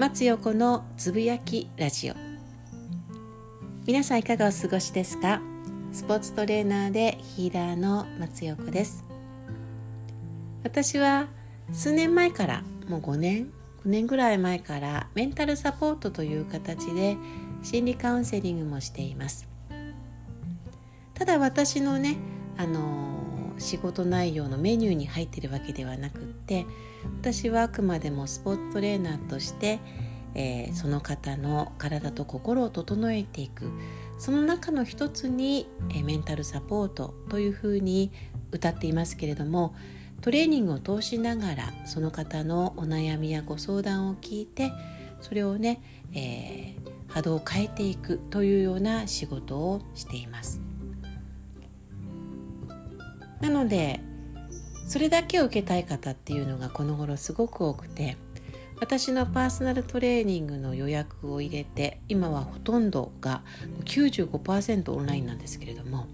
松横のつぶやきラジオ。皆さんいかがお過ごしですか？スポーツトレーナーでヒーラーの松横です。私は数年前からもう5年5年ぐらい前からメンタルサポートという形で心理カウンセリングもしています。ただ私のねあの仕事内容のメニューに入ってるわけではなくって私はあくまでもスポーツトレーナーとして、えー、その方の体と心を整えていくその中の一つに、えー、メンタルサポートというふうに歌っていますけれどもトレーニングを通しながらその方のお悩みやご相談を聞いてそれをね、えー、波動を変えていくというような仕事をしています。なのでそれだけを受けたい方っていうのがこの頃すごく多くて私のパーソナルトレーニングの予約を入れて今はほとんどが95%オンラインなんですけれども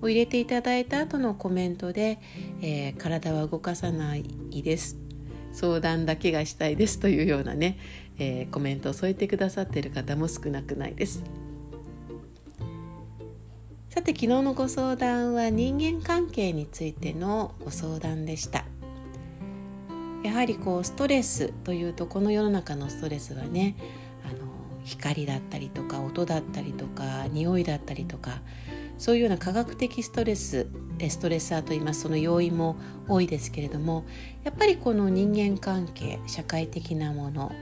を入れていただいた後のコメントで、えー、体は動かさないです相談だけがしたいですというようなね、えー、コメントを添えてくださっている方も少なくないです。さて昨日のご相談は人間関係についてのご相談でした。やはりこうストレスというとこの世の中のストレスはねあの光だったりとか音だったりとか匂いだったりとかそういうような科学的ストレスストレッサーといいますその要因も多いですけれどもやっぱりこの人間関係社会的なもの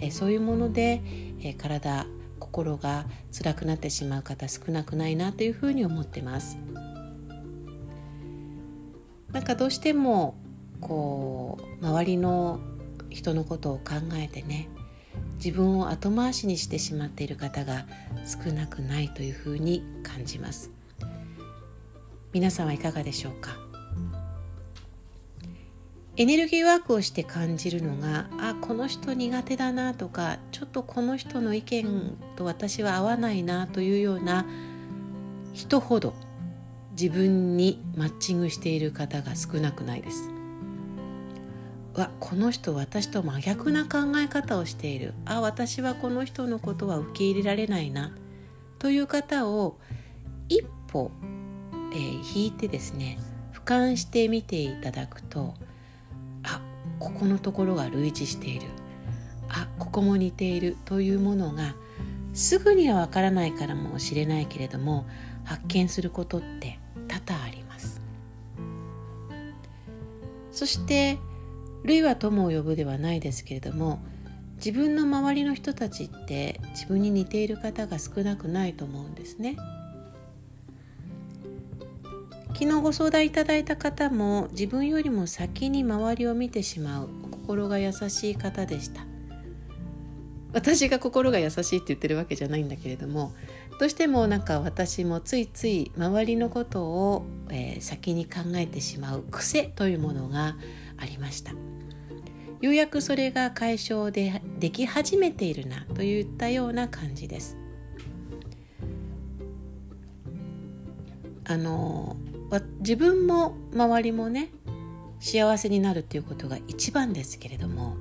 えそういうものでえ体心が辛くなってしまう方少なくないなというふうに思ってます。なんかどうしてもこう周りの人のことを考えてね自分を後回しにしてしまっている方が少なくないというふうに感じます。皆さんはいかがでしょうか？エネルギーワークをして感じるのがあこの人苦手だなとかちょっとこの人の意見と私は合わないなというような人ほど自分にマッチングしている方が少なくないです。わこの人私と真逆な考え方をしているあ私はこの人のことは受け入れられないなという方を一歩、えー、引いてですね俯瞰してみていただくとここのところが類似しているあここも似ているというものがすぐにはわからないからもしれないけれども発見することって多々ありますそして類は友を呼ぶではないですけれども自分の周りの人たちって自分に似ている方が少なくないと思うんですね。昨日ご相談いただいた方も自分よりも先に周りを見てしまう。心が優しい方でした。私が心が優しいって言ってるわけじゃないんだけれどもどうしてもなんか私もついつい周りのことを、えー、先に考えてしまう癖というものがありました。ようやくそれが解消ででき始めているなといったような感じです。あの自分も周りもね幸せになるっていうことが一番ですけれども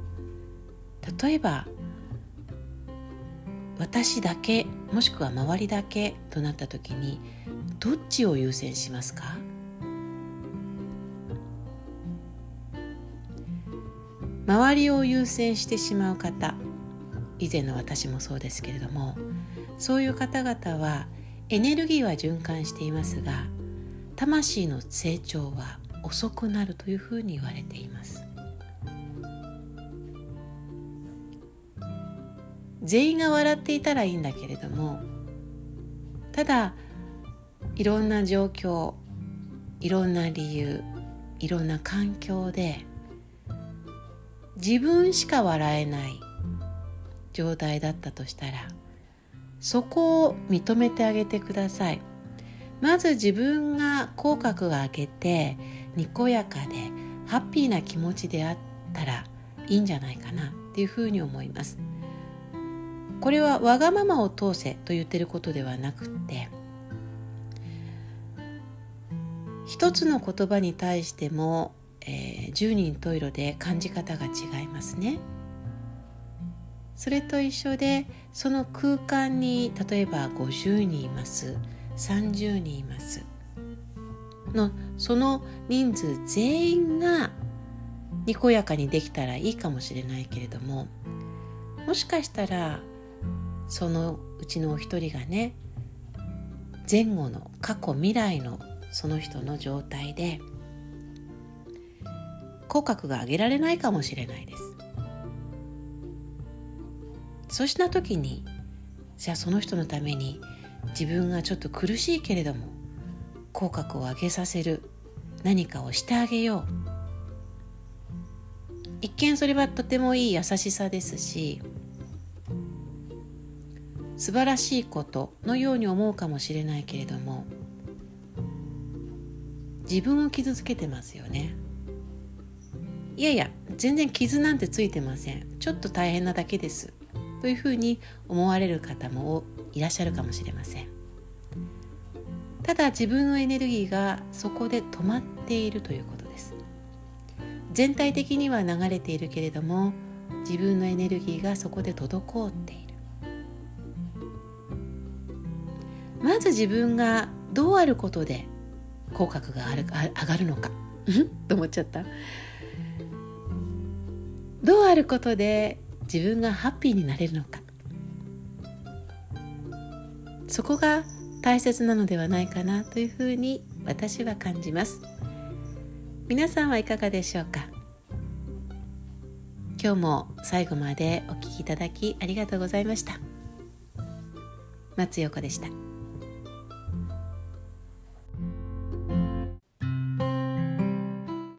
例えば私だけもしくは周りだけとなった時にどっちを優先しますか？周りを優先してしまう方以前の私もそうですけれどもそういう方々はエネルギーは循環していますが魂の成長は遅くなるというふうに言われています。全員が笑っていたらいいんだけれどもただいろんな状況いろんな理由いろんな環境で自分しか笑えない状態だったとしたらそこを認めてあげてください。まず自分が口角が上げてにこやかでハッピーな気持ちであったらいいんじゃないかなっていうふうに思いますこれはわがままを通せと言ってることではなくって一つの言葉に対しても、えー、十人十色で感じ方が違いますねそれと一緒でその空間に例えば50人います。30人います。のその人数全員がにこやかにできたらいいかもしれないけれどももしかしたらそのうちのお一人がね前後の過去未来のその人の状態で口角が上げられないかもしれないです。そうした時にじゃあその人のために自分がちょっと苦しいけれども口角を上げさせる何かをしてあげよう。一見それはとてもいい優しさですし素晴らしいことのように思うかもしれないけれども自分を傷つけてますよね。いやいや全然傷なんてついてません。ちょっと大変なだけです。というふうに思われる方もいらっしゃるかもしれません。ただ自分のエネルギーがそこで止まっているということです。全体的には流れているけれども自分のエネルギーがそこで滞っている。まず自分がどうあることで口角が上がるのか。と思っちゃった。どうあることで自分がハッピーになれるのか。そこが大切なのではないかなというふうに私は感じます。皆さんはいかがでしょうか？今日も最後までお聴きいただきありがとうございました。松陽子でした。